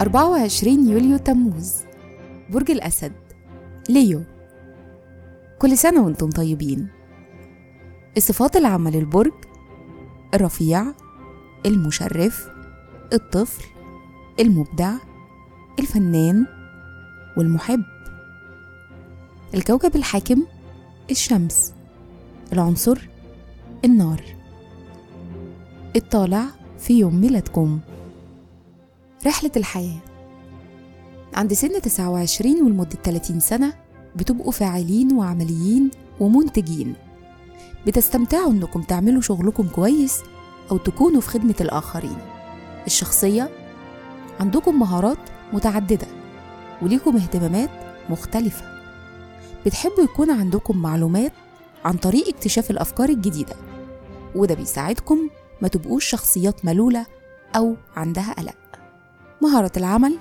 24 يوليو تموز برج الأسد ليو. كل سنة وأنتم طيبين. الصفات العامة للبرج الرفيع المشرف الطفل المبدع الفنان والمحب. الكوكب الحاكم الشمس. العنصر النار. الطالع في يوم ميلادكم. رحلة الحياة. عند سن 29 ولمدة 30 سنة بتبقوا فاعلين وعمليين ومنتجين. بتستمتعوا إنكم تعملوا شغلكم كويس أو تكونوا في خدمة الآخرين. الشخصية عندكم مهارات متعددة وليكم اهتمامات مختلفة. بتحبوا يكون عندكم معلومات عن طريق اكتشاف الأفكار الجديدة وده بيساعدكم ما تبقوش شخصيات ملولة أو عندها قلق. مهارة العمل.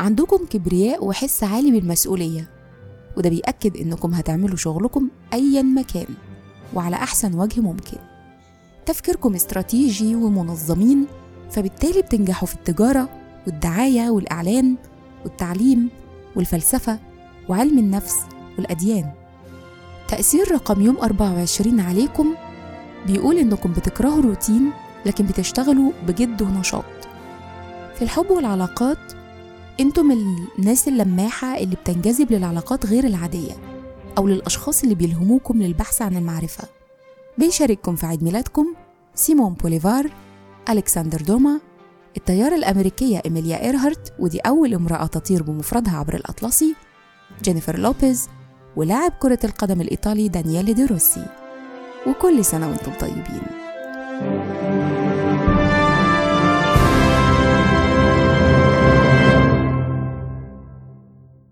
عندكم كبرياء وحس عالي بالمسؤولية وده بيأكد إنكم هتعملوا شغلكم أيا مكان وعلى أحسن وجه ممكن. تفكيركم استراتيجي ومنظمين فبالتالي بتنجحوا في التجارة والدعاية والإعلان والتعليم والفلسفة وعلم النفس والأديان. تأثير رقم يوم 24 عليكم بيقول إنكم بتكرهوا الروتين لكن بتشتغلوا بجد ونشاط. في الحب والعلاقات أنتم الناس اللماحة اللي بتنجذب للعلاقات غير العادية أو للأشخاص اللي بيلهموكم للبحث عن المعرفة. بيشارككم في عيد ميلادكم سيمون بوليفار ألكسندر دوما الطيارة الأمريكية أميليا إيرهارت ودي أول امرأة تطير بمفردها عبر الأطلسي جينيفر لوبيز ولاعب كرة القدم الإيطالي دانييلي دي روسي. وكل سنة وأنتم طيبين.